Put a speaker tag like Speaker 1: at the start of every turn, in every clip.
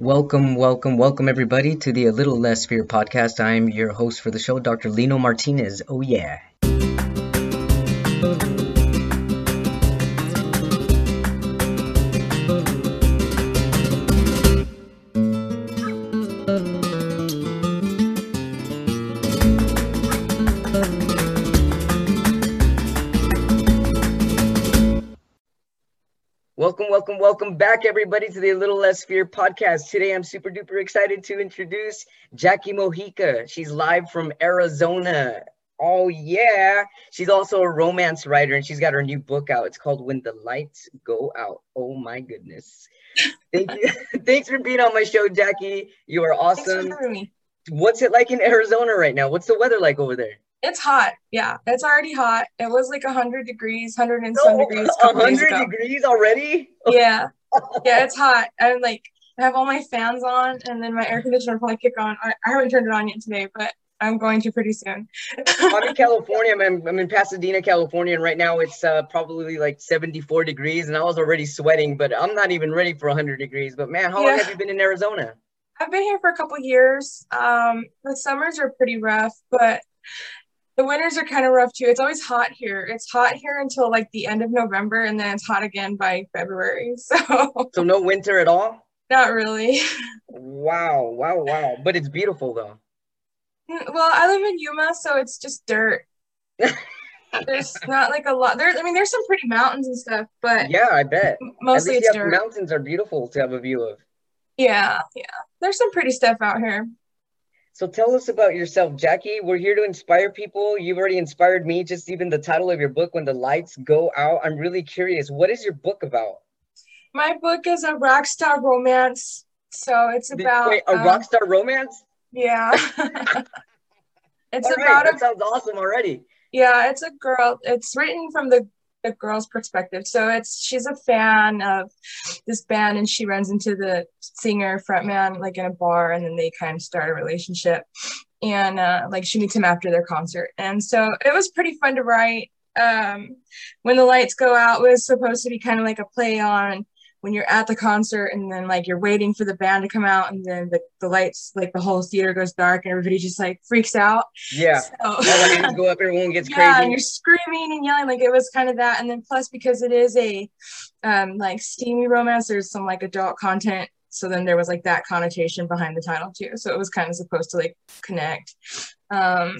Speaker 1: Welcome, welcome, welcome, everybody, to the A Little Less Fear podcast. I'm your host for the show, Dr. Lino Martinez. Oh, yeah. Welcome, back, everybody, to the A Little Less Fear podcast. Today, I'm super duper excited to introduce Jackie Mojica. She's live from Arizona. Oh, yeah. She's also a romance writer and she's got her new book out. It's called When the Lights Go Out. Oh, my goodness. Thank you. Thanks for being on my show, Jackie. You are awesome. What's it like in Arizona right now? What's the weather like over there?
Speaker 2: It's hot. Yeah, it's already hot. It was like 100 degrees, 100 and some degrees.
Speaker 1: 100 degrees already?
Speaker 2: Yeah. Yeah, it's hot. I'm like, I have all my fans on, and then my air conditioner will probably kick on. I, I haven't turned it on yet today, but I'm going to pretty soon.
Speaker 1: I'm in California. I'm, I'm in Pasadena, California, and right now it's uh, probably like 74 degrees, and I was already sweating, but I'm not even ready for 100 degrees. But man, how yeah. long have you been in Arizona?
Speaker 2: I've been here for a couple years. Um, the summers are pretty rough, but the winters are kind of rough too. It's always hot here. It's hot here until like the end of November, and then it's hot again by February. So,
Speaker 1: so no winter at all.
Speaker 2: Not really.
Speaker 1: Wow! Wow! Wow! But it's beautiful though.
Speaker 2: Mm, well, I live in Yuma, so it's just dirt. there's not like a lot there. I mean, there's some pretty mountains and stuff, but
Speaker 1: yeah, I bet
Speaker 2: mostly it's dirt.
Speaker 1: Mountains are beautiful to have a view of.
Speaker 2: Yeah, yeah. There's some pretty stuff out here.
Speaker 1: So tell us about yourself, Jackie. We're here to inspire people. You've already inspired me, just even the title of your book, When the Lights Go Out. I'm really curious. What is your book about?
Speaker 2: My book is a rock star romance. So it's about
Speaker 1: Wait, a um, rock star romance?
Speaker 2: Yeah.
Speaker 1: it's All about right, a, that sounds awesome already.
Speaker 2: Yeah, it's a girl. It's written from the the girl's perspective. So it's she's a fan of this band and she runs into the singer frontman like in a bar and then they kind of start a relationship and uh, like she meets him after their concert. And so it was pretty fun to write. Um, when the lights go out was supposed to be kind of like a play on when you're at the concert and then like you're waiting for the band to come out and then the, the lights like the whole theater goes dark and everybody just like freaks out.
Speaker 1: Yeah. So, the go up everyone gets
Speaker 2: yeah,
Speaker 1: crazy.
Speaker 2: and you're screaming and yelling like it was kind of that. And then plus because it is a um like steamy romance there's some like adult content. So then there was like that connotation behind the title too. So it was kind of supposed to like connect. Um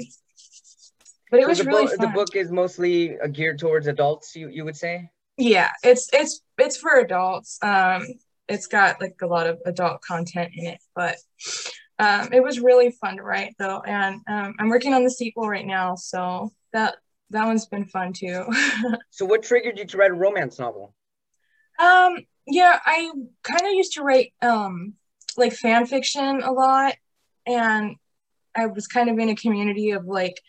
Speaker 2: but it so was
Speaker 1: the
Speaker 2: really
Speaker 1: book, the book is mostly geared towards adults you, you would say
Speaker 2: yeah it's it's it's for adults. Um it's got like a lot of adult content in it but um it was really fun to write though and um, i'm working on the sequel right now so that that one's been fun too.
Speaker 1: So what triggered you to write a romance novel?
Speaker 2: Um yeah i kind of used to write um like fan fiction a lot and i was kind of in a community of like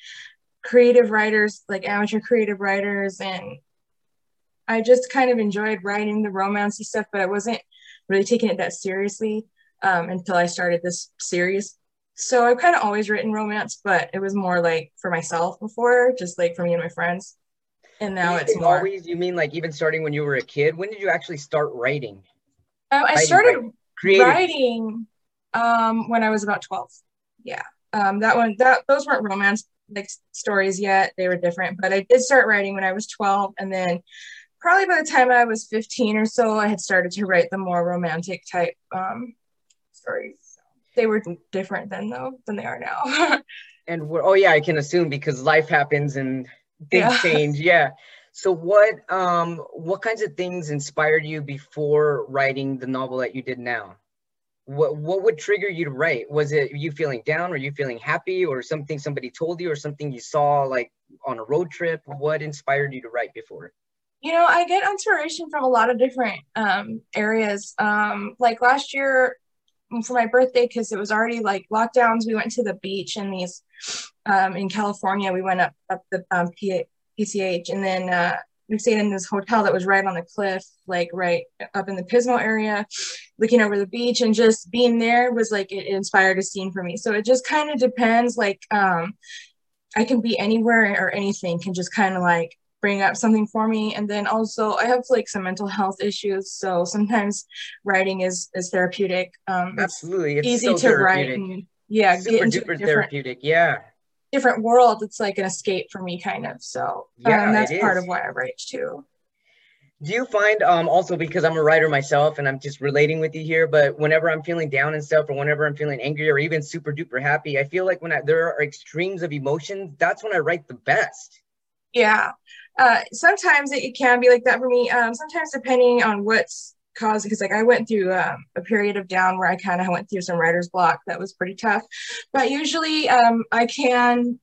Speaker 2: creative writers like amateur creative writers and I just kind of enjoyed writing the romancy stuff, but I wasn't really taking it that seriously um, until I started this series. So I've kind of always written romance, but it was more like for myself before, just like for me and my friends. And now it's more.
Speaker 1: Always, you mean like even starting when you were a kid? When did you actually start writing?
Speaker 2: Um, I started writing, writing um, when I was about twelve. Yeah, um, that one that those weren't romance like stories yet; they were different. But I did start writing when I was twelve, and then probably by the time I was 15 or so, I had started to write the more romantic type um, stories. They were different then, though, than they are now.
Speaker 1: and we're, oh yeah, I can assume because life happens and things yeah. change. Yeah. So what um what kinds of things inspired you before writing the novel that you did now? What what would trigger you to write? Was it you feeling down or you feeling happy or something somebody told you or something you saw like on a road trip? What inspired you to write before?
Speaker 2: You know, I get inspiration from a lot of different um, areas. Um, like last year for my birthday, because it was already like lockdowns, we went to the beach in these um, in California. We went up up the um, P- PCH, and then uh, we stayed in this hotel that was right on the cliff, like right up in the Pismo area, looking over the beach, and just being there was like it inspired a scene for me. So it just kind of depends. Like um, I can be anywhere or anything can just kind of like bring up something for me and then also i have like some mental health issues so sometimes writing is is therapeutic um
Speaker 1: Absolutely. It's
Speaker 2: easy
Speaker 1: so
Speaker 2: to write and yeah
Speaker 1: Super
Speaker 2: get into a
Speaker 1: duper
Speaker 2: different
Speaker 1: therapeutic. Yeah.
Speaker 2: different world it's like an escape for me kind of so
Speaker 1: Yeah,
Speaker 2: um, that's part of why i write too
Speaker 1: Do you find um also because I'm a writer myself and I'm just relating with you here, but whenever I'm feeling down and stuff, or whenever I'm feeling angry or even super duper happy, I feel like when I, there are extremes of emotions, that's when I write the best.
Speaker 2: yeah uh sometimes it, it can be like that for me. Um sometimes depending on what's caused because like i went through um, a period of down where i kind of went through some writer's block that was pretty tough. But usually um i can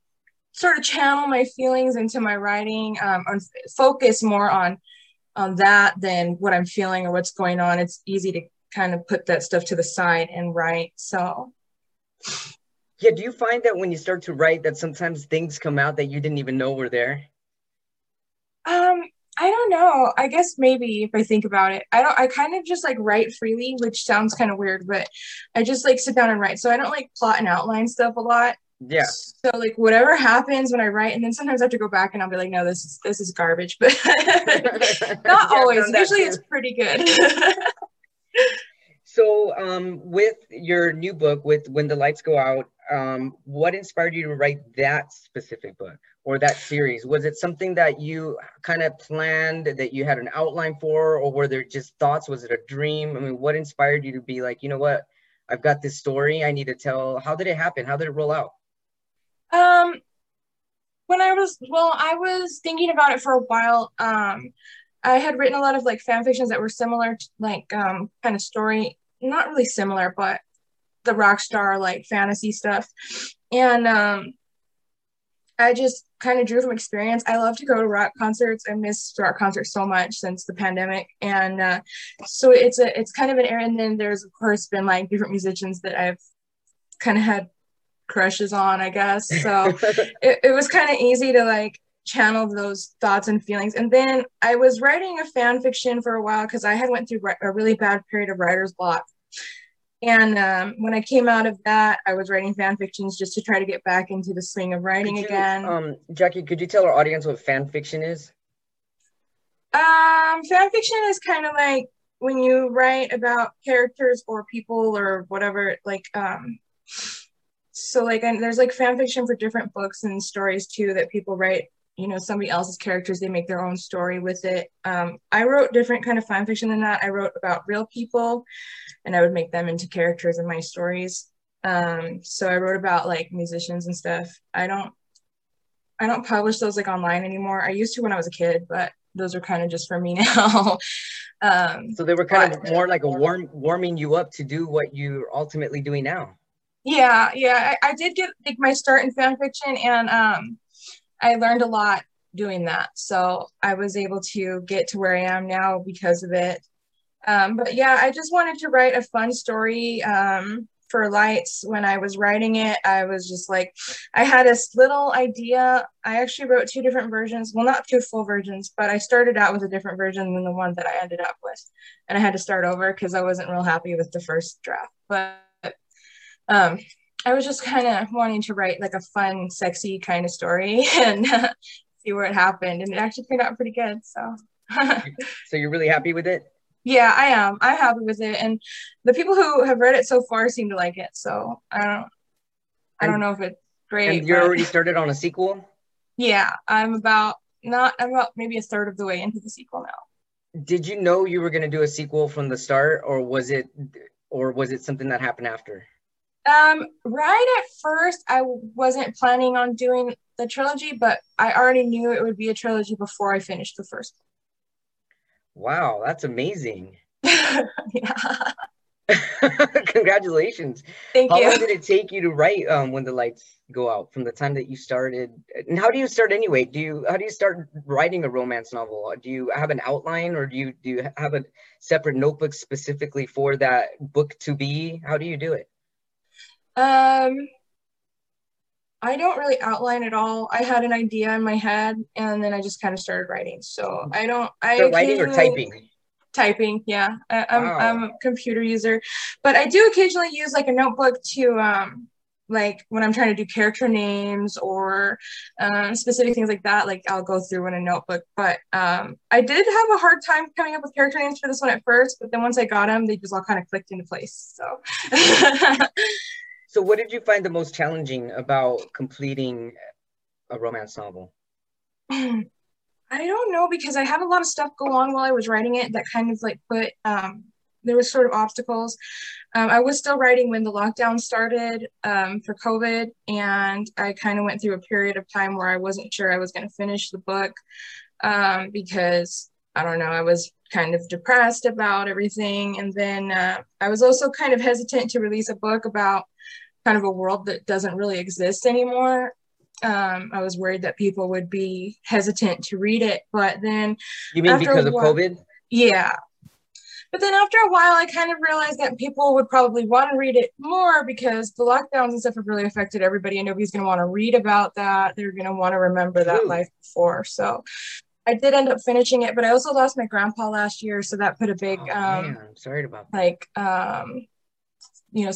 Speaker 2: sort of channel my feelings into my writing um on focus more on on that than what i'm feeling or what's going on. It's easy to kind of put that stuff to the side and write so.
Speaker 1: Yeah, do you find that when you start to write that sometimes things come out that you didn't even know were there?
Speaker 2: Um, I don't know. I guess maybe if I think about it, I don't. I kind of just like write freely, which sounds kind of weird, but I just like sit down and write. So I don't like plot and outline stuff a lot.
Speaker 1: Yeah.
Speaker 2: So like whatever happens when I write, and then sometimes I have to go back and I'll be like, no, this is this is garbage. But not
Speaker 1: I've
Speaker 2: always. Usually it's pretty good.
Speaker 1: So, um, with your new book, with When the Lights Go Out, um, what inspired you to write that specific book or that series? Was it something that you kind of planned, that you had an outline for, or were there just thoughts? Was it a dream? I mean, what inspired you to be like, you know what, I've got this story I need to tell? How did it happen? How did it roll out?
Speaker 2: Um, when I was well, I was thinking about it for a while. Um, I had written a lot of like fan fictions that were similar, to, like um, kind of story, not really similar, but the rock star like fantasy stuff, and um, I just kind of drew from experience. I love to go to rock concerts. I miss rock concerts so much since the pandemic, and uh, so it's a it's kind of an area. And then there's of course been like different musicians that I've kind of had crushes on, I guess. So it, it was kind of easy to like channel those thoughts and feelings. And then I was writing a fan fiction for a while because I had went through a really bad period of writer's block. And um, when I came out of that, I was writing fan fictions just to try to get back into the swing of writing
Speaker 1: you,
Speaker 2: again.
Speaker 1: um, Jackie, could you tell our audience what fan fiction is?
Speaker 2: Um, fan fiction is kind of like when you write about characters or people or whatever, like um so like and there's like fan fiction for different books and stories too that people write, you know, somebody else's characters, they make their own story with it. Um, I wrote different kind of fan fiction than that. I wrote about real people and I would make them into characters in my stories. Um, so I wrote about like musicians and stuff. I don't I don't publish those like online anymore. I used to when I was a kid, but those are kind of just for me now. um,
Speaker 1: So they were kind
Speaker 2: But-
Speaker 1: of more like a warm, warming you up to do what you're ultimately doing now.
Speaker 2: yeah, yeah, I, I did get like my start in fan fiction, and um, I learned a lot doing that. So I was able to get to where I am now because of it. Um, but yeah, I just wanted to write a fun story um, for Lights. When I was writing it, I was just like, I had this little idea. I actually wrote two different versions. Well, not two full versions, but I started out with a different version than the one that I ended up with. And I had to start over because I wasn't real happy with the first draft. But um, I was just kind of wanting to write like a fun, sexy kind of story and uh, see where it happened. And it actually turned out pretty good. So.
Speaker 1: So you're really happy with it?
Speaker 2: Yeah, I am. I'm happy with it, and the people who have read it so far seem to like it. So I don't, I don't
Speaker 1: And-
Speaker 2: know if it's great.
Speaker 1: And you're
Speaker 2: but-
Speaker 1: already started on a sequel?
Speaker 2: yeah, I'm about not. I'm about maybe a third of the way into the sequel now.
Speaker 1: Did you know you were going to do a sequel from the start or was it or was it something that happened after?
Speaker 2: Um, right at first, I wasn't planning on doing the trilogy, but I already knew it would be a trilogy before I finished the first.
Speaker 1: Wow, that's amazing.
Speaker 2: yeah,
Speaker 1: Congratulations.
Speaker 2: thank
Speaker 1: How
Speaker 2: you.
Speaker 1: How long did it take you to write um, when the lights go out from the time that you started? And how do you start anyway? Do you how do you start writing a romance novel? Do you have an outline or do you do you have a separate notebook specifically for that book to be? How do you do it?
Speaker 2: Um, I don't really outline at all. I had an idea in my head, and then I just kind of started writing. So I don't. I
Speaker 1: Start writing or typing?
Speaker 2: Typing, yeah. I, I'm
Speaker 1: Wow.
Speaker 2: I'm a computer user, but I do occasionally use like a notebook to um like when I'm trying to do character names or um, specific things like that, like I'll go through in a notebook. But um, I did have a hard time coming up with character names for this one at first, but then once I got them, they just all kind of clicked into place. So.
Speaker 1: so, what did you find the most challenging about completing a romance novel?
Speaker 2: I don't know because I had a lot of stuff go on while I was writing it that kind of like put um, there was sort of obstacles. Um, I was still writing when the lockdown started um, for COVID, and I kind of went through a period of time where I wasn't sure I was going to finish the book um, because I don't know, I was kind of depressed about everything. And then uh, I was also kind of hesitant to release a book about kind of a world that doesn't really exist anymore. Um, I was worried that people would be hesitant to read it, but then
Speaker 1: you mean because of COVID?
Speaker 2: Yeah, but then after a while, I kind of realized that people would probably want to read it more because the lockdowns and stuff have really affected everybody, and nobody's going to want to read about that. They're going to want to remember that life before. So I did end up finishing it, but I also lost my grandpa last year, so that put a big oh, um
Speaker 1: man. sorry about that.
Speaker 2: like um you know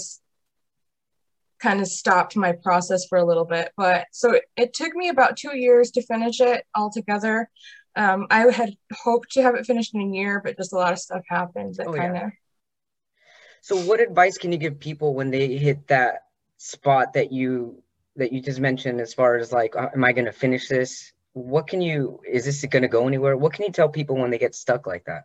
Speaker 2: kind of stopped my process for a little bit. But so it, it took me about two years to finish it altogether. Um, I had hoped to have it finished in a year, but just a lot of stuff happened that oh, kind of. Yeah.
Speaker 1: So, what advice can you give people when they hit that spot that you that you just mentioned, as far as like, uh, am I going to finish this? What can you? Is this going to go anywhere? What can you tell people when they get stuck like that?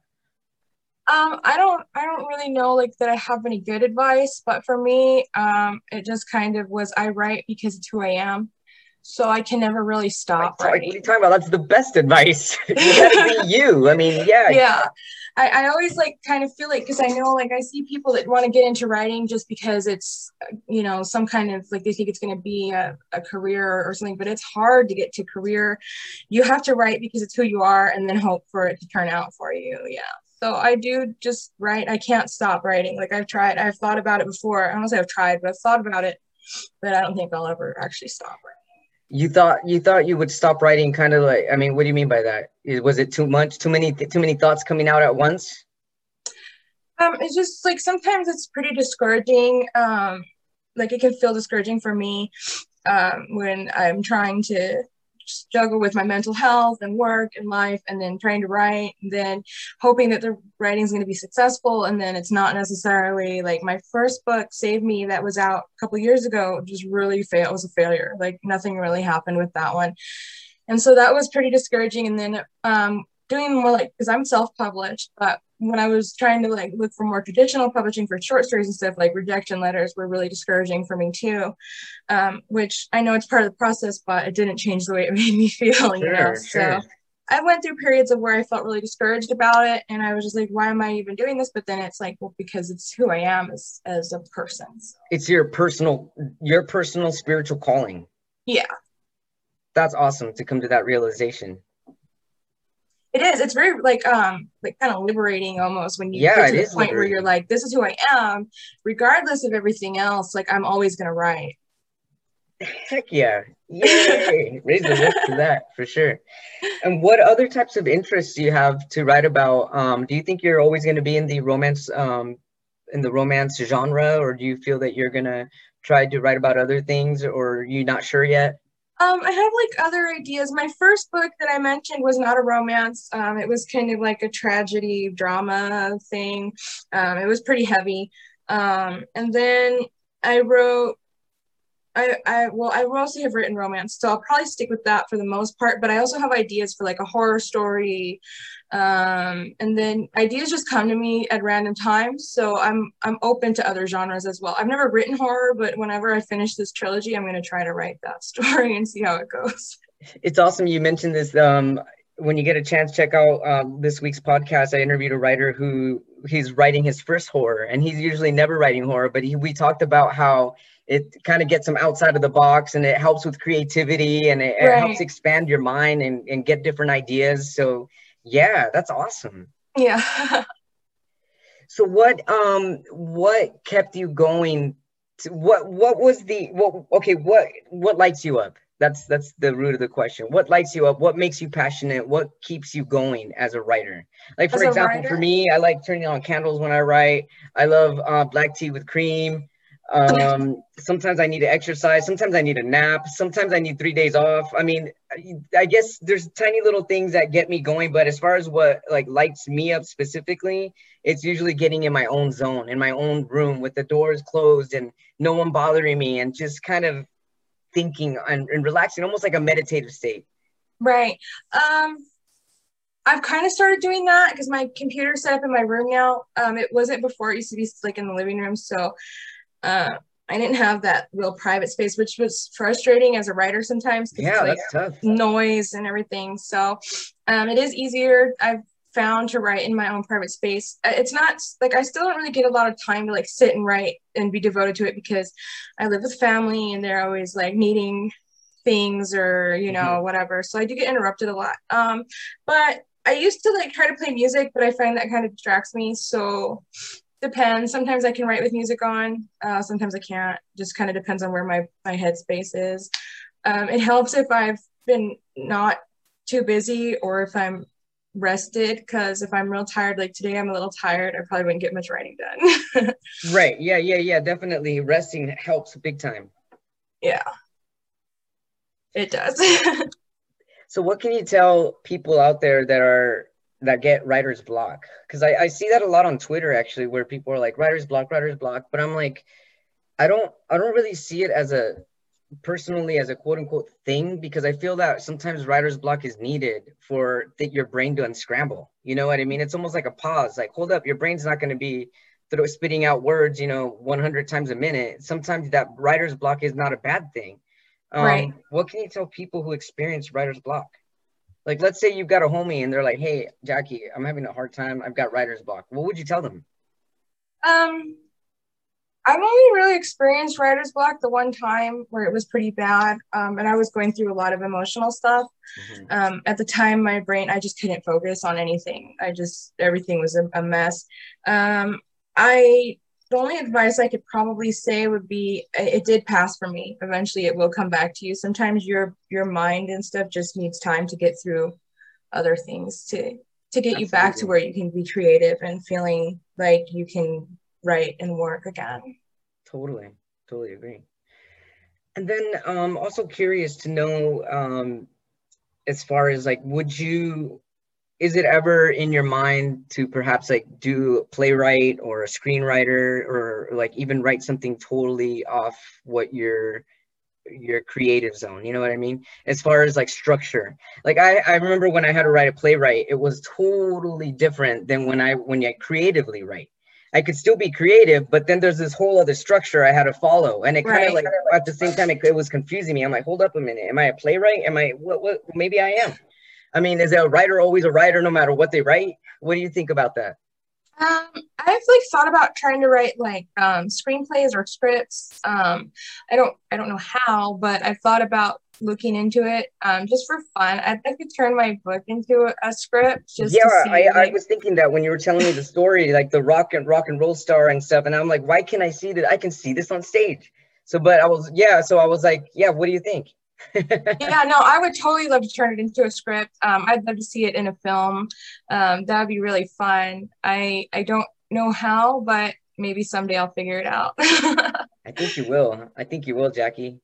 Speaker 2: Um, I don't, I don't really know like that I have any good advice, but for me, um, it just kind of was I write because it's who I am so I can never really stop.
Speaker 1: Right. What are you talking about? That's the best advice. you gotta be you. I mean, yeah.
Speaker 2: Yeah. I, I always like kind of feel like because I know like I see people that want to get into writing just because it's you know some kind of like they think it's going to be a, a career or something, but it's hard to get to career. You have to write because it's who you are, and then hope for it to turn out for you. Yeah. So I do just write. I can't stop writing. Like I've tried. I've thought about it before. I don't say I've tried, but I've thought about it. But I don't think I'll ever actually stop writing.
Speaker 1: You thought you thought you would stop writing, kind of like. I mean, what do you mean by that? Was it too much, too many, too many thoughts coming out at once?
Speaker 2: Um, it's just like sometimes it's pretty discouraging. Um, like it can feel discouraging for me um, when I'm trying to struggle with my mental health and work and life and then trying to write and then hoping that the writing is going to be successful. And then it's not necessarily like my first book save me that was out a couple years ago just really failed was a failure. Like nothing really happened with that one. And so that was pretty discouraging. And then um, doing more like because i'm self-published but when I was trying to like look for more traditional publishing for short stories and stuff, like rejection letters were really discouraging for me too. Um, which I know it's part of the process, but it didn't change the way it made me feel, sure, you know. Sure. So I went through periods of where I felt really discouraged about it, and I was just like, "Why am I even doing this?" But then it's like, well, because it's who I am as as a person. So.
Speaker 1: It's your personal, your personal spiritual calling.
Speaker 2: Yeah.
Speaker 1: That's awesome to come to that realization
Speaker 2: it is. It's very like um like kind of liberating almost when you yeah, get to the point liberating. where you're like this is who i am. Regardless of everything else like i'm always gonna write.
Speaker 1: Heck yeah. Yay raise the lift to that for sure. And what other types of interests do you have to write about? Um do you think you're always going to be in the romance um in the romance genre or do you feel that you're gonna try to write about other things or are you not sure yet
Speaker 2: um, I have like other ideas. My first book that I mentioned was not a romance. Um, it was kind of like a tragedy drama thing. Um, it was pretty heavy. Um, and then I wrote I, I well I mostly have written romance so I'll probably stick with that for the most part but I also have ideas for like a horror story um, and then ideas just come to me at random times so I'm I'm open to other genres as well. I've never written horror but whenever I finish this trilogy I'm going to try to write that story and see how it goes.
Speaker 1: It's awesome you mentioned this um, when you get a chance check out um, this week's podcast. I interviewed a writer who he's writing his first horror and he's usually never writing horror but he, we talked about how it kind of gets them outside of the box and it helps with creativity and it, right. it helps expand your mind and, and get different ideas. So yeah, that's awesome.
Speaker 2: Yeah.
Speaker 1: so what um what kept you going to, what what was the what okay what what lights you up that's that's the root of the question what lights you up what makes you passionate what keeps you going as a writer like for example for me i like turning on candles when i write i love uh, black tea with cream Um, sometimes I need to exercise. Sometimes I need a nap. Sometimes I need three days off. I mean, I guess there's tiny little things that get me going. But as far as what like lights me up specifically, it's usually getting in my own zone, in my own room with the doors closed and no one bothering me, and just kind of thinking and, and relaxing, almost like a meditative state.
Speaker 2: Right. Um, I've kind of started doing that because my computer's set up in my room now. Um, it wasn't before; it used to be like in the living room. So uh, I didn't have that real private space, which was frustrating as a writer sometimes.
Speaker 1: Yeah,
Speaker 2: like
Speaker 1: that's tough.
Speaker 2: Noise and everything. So um, it is easier. I've found to write in my own private space. Uh, it's not like I still don't really get a lot of time to like sit and write and be devoted to it because I live with family and they're always like needing things or you know mm-hmm. whatever. So I do get interrupted a lot. Um, but I used to like try to play music, but I find that kind of distracts me. So depends. Sometimes I can write with music on. Uh, sometimes I can't. Just kind of depends on where my my headspace is. Um, it helps if I've been not too busy or if I'm rested because if I'm real tired, like today I'm a little tired, I probably wouldn't get much writing
Speaker 1: done. right. Yeah. Yeah. Yeah. Definitely. Resting helps big time.
Speaker 2: Yeah. It does.
Speaker 1: so what can you tell people out there that are that get writer's block. Because I, I see that a lot on twitter actually where people are like writer's block writer's block. But i'm like i don't i don't really see it as a personally as a quote unquote thing because i feel that sometimes writer's block is needed for th- your brain to unscramble. You know what i mean? It's almost like a pause. Like hold up your brain's not going to be through spitting out words you know 100 times a minute. Sometimes that writer's block is not a bad thing. Um, right. what can you tell people who experience writer's block like, let's say you've got a homie and they're like, "Hey, Jackie, I'm having a hard time. I've got writer's block." What would you tell them?
Speaker 2: Um, I've only really experienced writer's block the one time where it was pretty bad, um, and I was going through a lot of emotional stuff. Mm-hmm. Um, at the time, my brain, I just couldn't focus on anything. I just everything was a, a mess. Um, I the only advice I could probably say would be it did pass for me. Eventually it will come back to you. Sometimes your your mind and stuff just needs time to get through other things to to get Absolutely. you back to where you can be creative and feeling like you can write and work again.
Speaker 1: Totally. Totally agree. And then um also curious to know um as far as like would you is it ever in your mind to perhaps like do a playwright or a screenwriter or like even write something totally off what your your creative zone? You know what i mean? As far as like structure. Like i i remember when i had to write a playwright it was totally different than when i when i creatively write. I could still be creative but then there's this whole other structure i had to follow and it kind of like at the same time it, it was confusing me. I'm like hold up a minute. Am i a playwright? Am i what what maybe i am I mean, is a writer always a writer no matter what they write? What do you think about that?
Speaker 2: Um, I've like thought about trying to write like um, screenplays or scripts. Um, I don't, I don't know how, but I've thought about looking into it um, just for fun. I, I could turn my book into a, a script. Just
Speaker 1: yeah, I, like, I was thinking that when you were telling me the story, like the rock and rock and roll star and stuff, and I'm like, why can I see that? I can see this on stage. So, but I was, yeah. So I was like, yeah. What do you think?
Speaker 2: yeah, no, I would totally love to turn it into a script. Um, I'd love to see it in a film. Um, that would be really fun. I I don't know how, but maybe someday I'll figure it out.
Speaker 1: I think you will. I think you will, Jackie.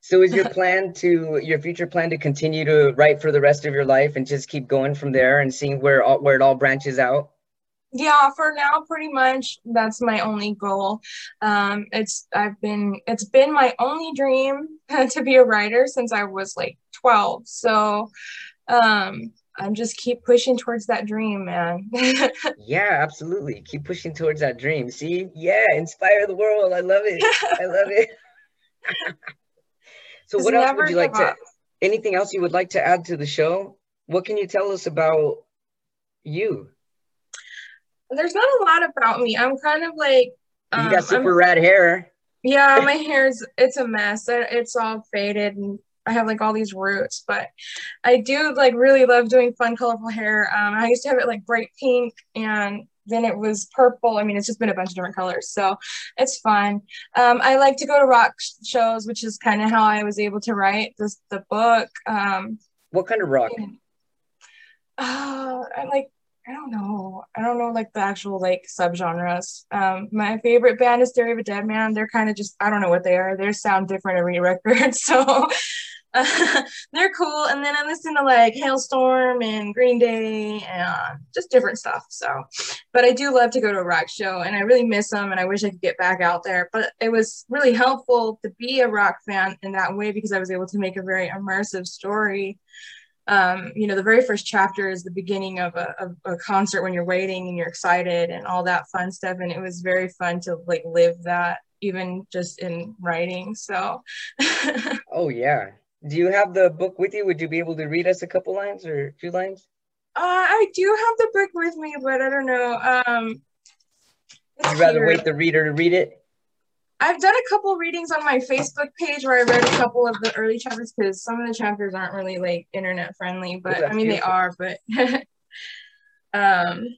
Speaker 1: So is your plan to your future plan to continue to write for the rest of your life and just keep going from there and seeing where all, where it all branches out?
Speaker 2: Yeah for now pretty much that's my only goal. Um it's i've been it's been my only dream to be a writer since i was like 12 so um i'm just keep pushing towards that dream man.
Speaker 1: Yeah absolutely. Keep pushing towards that dream. See? Yeah inspire the world. I love it. I love it. So what else would you like to anything else you would like to add to the show? What can you tell us about you
Speaker 2: there's not a lot about me. I'm kind of like
Speaker 1: um, you got super I'm, rad hair.
Speaker 2: Yeah, my hair's it's a mess. It's all faded and I have like all these roots, but I do like really love doing fun, colorful hair. Um, I used to have it like bright pink and then it was purple. I mean, it's just been a bunch of different colors. So it's fun. Um, I like to go to rock shows, which is kind of how I was able to write this, the book. Um,
Speaker 1: what kind of rock?
Speaker 2: uh, I like I don't know. I don't know like the actual like subgenres. Um, my favorite band is Theory of a Deadman. They're kind of just I don't know what they are. They sound different every record, so uh, they're cool. And then I listen to like Halestorm and Green Day and just different stuff. So, but I do love to go to a rock show, and I really miss them, and I wish I could get back out there. But it was really helpful to be a rock fan in that way because I was able to make a very immersive story um, you know, the very first chapter is the beginning of a, of a, concert when you're waiting and you're excited and all that fun stuff. And it was very fun to like live that even just in writing. So.
Speaker 1: oh yeah. Do you have the book with you? Would you be able to read us a couple lines or few lines?
Speaker 2: Uh, I do have the book with me, but I don't know. Um,
Speaker 1: You'd rather here. wait the reader to read it?
Speaker 2: I've done a couple readings on my Facebook page where I read a couple of the early chapters because some of the chapters aren't really like internet friendly, but I mean beautiful. they are, but um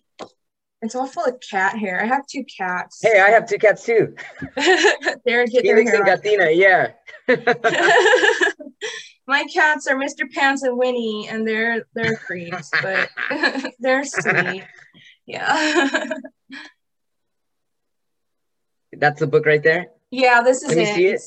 Speaker 2: it's all full of cat hair. I have two cats.
Speaker 1: Hey, I have two cats too.
Speaker 2: They're getting Felix
Speaker 1: and Gatina, yeah.
Speaker 2: My cats are Mr. Pants and Winnie, and they're they're creeps, but they're sweet. Yeah.
Speaker 1: That's the book right there.
Speaker 2: Yeah, this is Let me it. See it.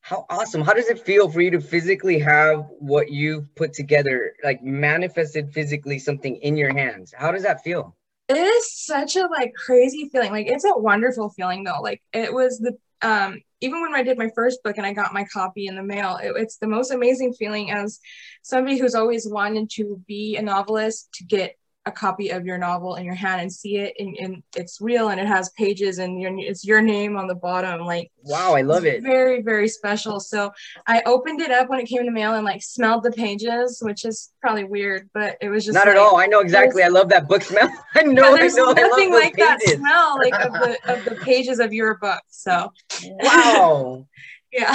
Speaker 1: How awesome! How does it feel for you to physically have what you've put together, like manifested physically something in your hands? How does that feel?
Speaker 2: It is such a like crazy feeling. Like it's a wonderful feeling though. Like it was the um even when I did my first book and I got my copy in the mail, it, it's the most amazing feeling as somebody who's always wanted to be a novelist to get a copy of your novel in your hand and see it and, and it's real and it has pages and your, it's your name on the bottom like
Speaker 1: wow i love it.
Speaker 2: very very special. So i opened it up when it came in the mail and like smelled the pages which is probably weird but it was just
Speaker 1: not
Speaker 2: like,
Speaker 1: at all. I know exactly. I love that book smell. I know
Speaker 2: yeah, there's
Speaker 1: I know,
Speaker 2: nothing like that smell like of the of the pages of your book so.
Speaker 1: Wow.
Speaker 2: Yeah.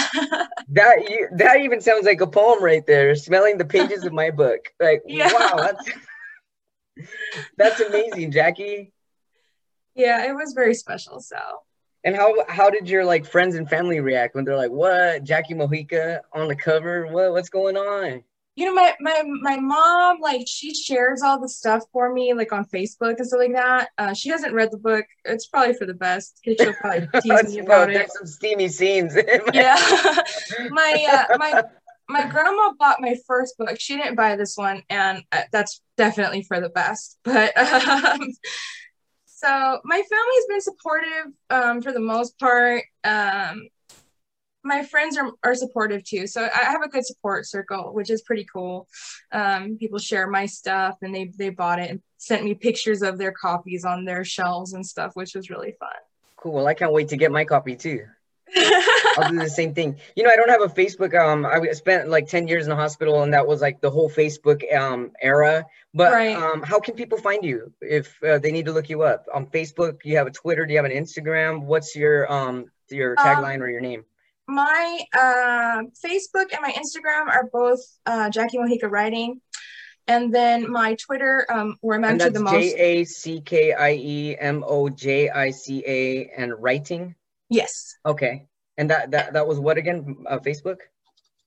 Speaker 1: That you that even sounds like a poem right there smelling the pages of my book. Like yeah. wow that's that's amazing, Jackie.
Speaker 2: Yeah, it was very special. So.
Speaker 1: And how how did your like friends and family react when they're like, "What, Jackie Mojica on the cover? What what's going on?"
Speaker 2: You know, my my my mom like she shares all the stuff for me like on Facebook and stuff like that. Uh, she hasn't read the book. It's probably for the best she'll probably tease me about
Speaker 1: it. There's some steamy scenes.
Speaker 2: yeah, my uh, my my grandma bought my first book. She didn't buy this one, and uh, that's definitely for the best. But um, so my family's been supportive um, for the most part. Um, my friends are, are supportive too. So I have a good support circle, which is pretty cool. Um, people share my stuff and they, they bought it and sent me pictures of their copies on their shelves and stuff, which was really fun.
Speaker 1: Cool. Well, I can't wait to get my copy too. I'll do the same thing. You know, I don't have a Facebook. Um, I spent like 10 years in the hospital and that was like the whole Facebook um era. But right. um, how can people find you if uh, they need to look you up on Facebook? You have a Twitter? Do you have an Instagram? What's your um your um, tagline um, or your name?
Speaker 2: My uh, Facebook and my Instagram are both uh, Jackie Mojica Writing. And then my Twitter, um, where I'm actually the most.
Speaker 1: J A C K I E M O J I C A and writing.
Speaker 2: Yes.
Speaker 1: Okay. And that that that was what again? Uh, Facebook.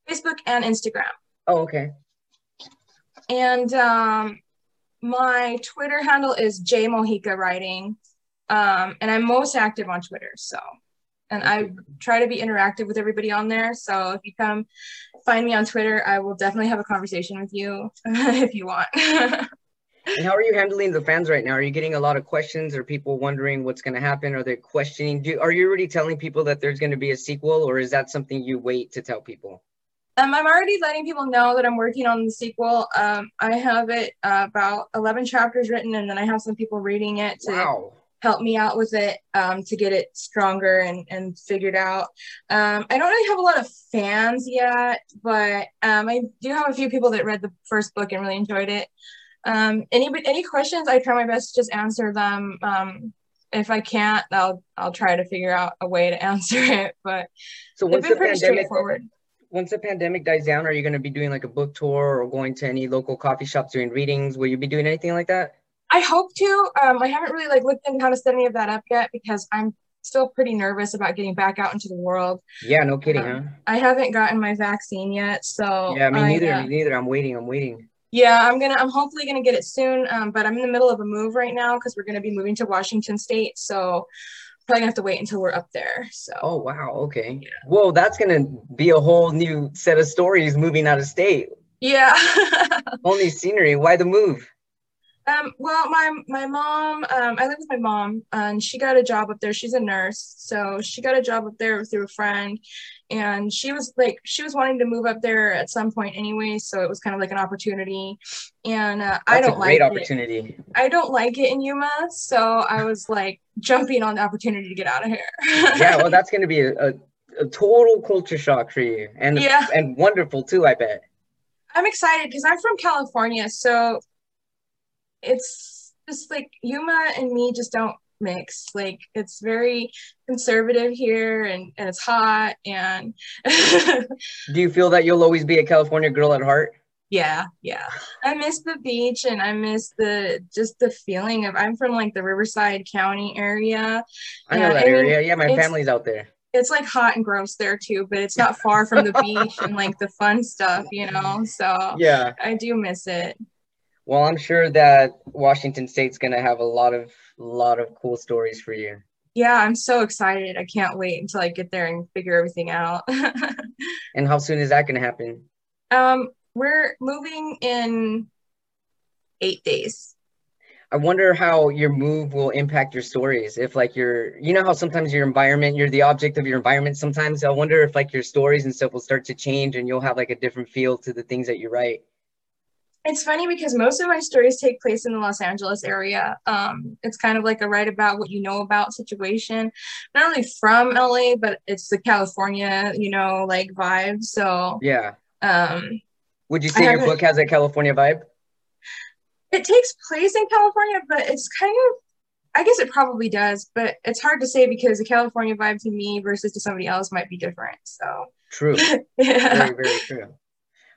Speaker 2: Facebook and Instagram.
Speaker 1: Oh, okay.
Speaker 2: And um, my Twitter handle is J Mojica Writing, um, and I'm most active on Twitter. So, and I try to be interactive with everybody on there. So if you come find me on Twitter, I will definitely have a conversation with you if you want.
Speaker 1: And how are you handling the fans right now? Are you getting a lot of questions? Are people wondering what's going to happen? Are they questioning? Do are you already telling people that there's going to be a sequel, or is that something you wait to tell people?
Speaker 2: Um, I'm already letting people know that I'm working on the sequel. Um, I have it uh, about 11 chapters written, and then I have some people reading it to wow. help me out with it um, to get it stronger and, and figured out. Um, I don't really have a lot of fans yet, but um, I do have a few people that read the first book and really enjoyed it. Um, any any questions? I try my best to just answer them. Um, if I can't, I'll I'll try to figure out a way to answer it. But
Speaker 1: so once the pandemic once the pandemic dies down, are you going to be doing like a book tour or going to any local coffee shops doing readings? Will you be doing anything like that?
Speaker 2: I hope to. Um, I haven't really like looked into how to set any of that up yet because I'm still pretty nervous about getting back out into the world.
Speaker 1: Yeah, no kidding, um, huh?
Speaker 2: I haven't gotten my vaccine yet, so
Speaker 1: yeah, me neither. I, uh, me neither. I'm waiting. I'm waiting
Speaker 2: Yeah, I'm gonna. I'm hopefully gonna get it soon. Um, but I'm in the middle of a move right now because we're gonna be moving to Washington State. So probably gonna have to wait until we're up there. So.
Speaker 1: Oh wow. Okay. Yeah. Whoa, that's gonna be a whole new set of stories moving out of state.
Speaker 2: Yeah.
Speaker 1: Only scenery. Why the move?
Speaker 2: Um, well, my my mom, um, I live with my mom, and she got a job up there. She's a nurse, so she got a job up there through a friend, and she was like, she was wanting to move up there at some point anyway. So it was kind of like an opportunity, and uh, I don't like
Speaker 1: great opportunity. It.
Speaker 2: I don't like it in Yuma, so I was like jumping on the opportunity to get out of here.
Speaker 1: yeah, well, that's going to be a, a, a total culture shock for you, and yeah. and wonderful too, I bet.
Speaker 2: I'm excited because I'm from California, so it's just like Yuma and me just don't mix. Like it's very conservative here and, and it's hot and
Speaker 1: Do you feel that you'll always be a California girl at heart?
Speaker 2: Yeah, yeah. I miss the beach and I miss the just the feeling of I'm from like the Riverside County area.
Speaker 1: I know that I area. Mean, yeah, my family's out there.
Speaker 2: It's like hot and gross there too, but it's not far from the beach and like the fun stuff, you know. So
Speaker 1: yeah,
Speaker 2: I do miss it.
Speaker 1: Well, I'm sure that Washington State's going to have a lot of lot of cool stories for you.
Speaker 2: Yeah, I'm so excited. I can't wait until I get there and figure everything out.
Speaker 1: and how soon is that going to happen?
Speaker 2: Um, we're moving in 8 days.
Speaker 1: I wonder how your move will impact your stories. If like your, you know how sometimes your environment, you're the object of your environment. Sometimes I wonder if like your stories and stuff will start to change, and you'll have like a different feel to the things that you write.
Speaker 2: It's funny because most of my stories take place in the Los Angeles area. Um, it's kind of like a write about what you know about situation, not only from LA, but it's the California, you know, like vibe. So
Speaker 1: yeah.
Speaker 2: Um,
Speaker 1: Would you say your book has a California vibe?
Speaker 2: It takes place in California, but it's kind of I guess it probably does, but it's hard to say because the California vibe to me versus to somebody else might be different. So
Speaker 1: true. yeah. Very, very true.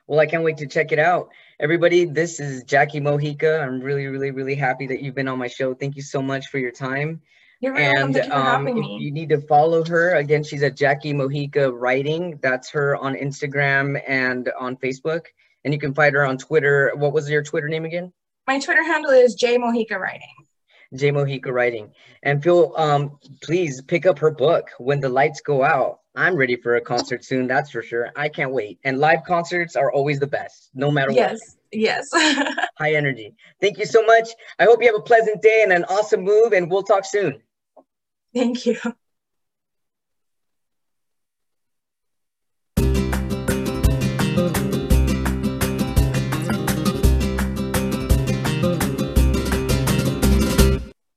Speaker 1: Well, I can't wait to check it out. Everybody, this is Jackie Mojica. I'm really, really, really happy that you've been on my show. Thank you so much for your time.
Speaker 2: You're and you um, if
Speaker 1: you need to follow her, again, she's at Jackie Mojica Writing. That's her on Instagram and on Facebook. And you can find her on Twitter. What was your Twitter name again?
Speaker 2: My Twitter handle is J Mojica Writing.
Speaker 1: J Mojica Writing. And Phil, um, please pick up her book, When the Lights Go Out. I'm ready for a concert soon, that's for sure. I can't wait. And live concerts are always the best, no matter
Speaker 2: yes,
Speaker 1: what.
Speaker 2: Yes,
Speaker 1: yes. High energy. Thank you so much. I hope you have a pleasant day and an awesome move, and we'll talk soon.
Speaker 2: Thank you.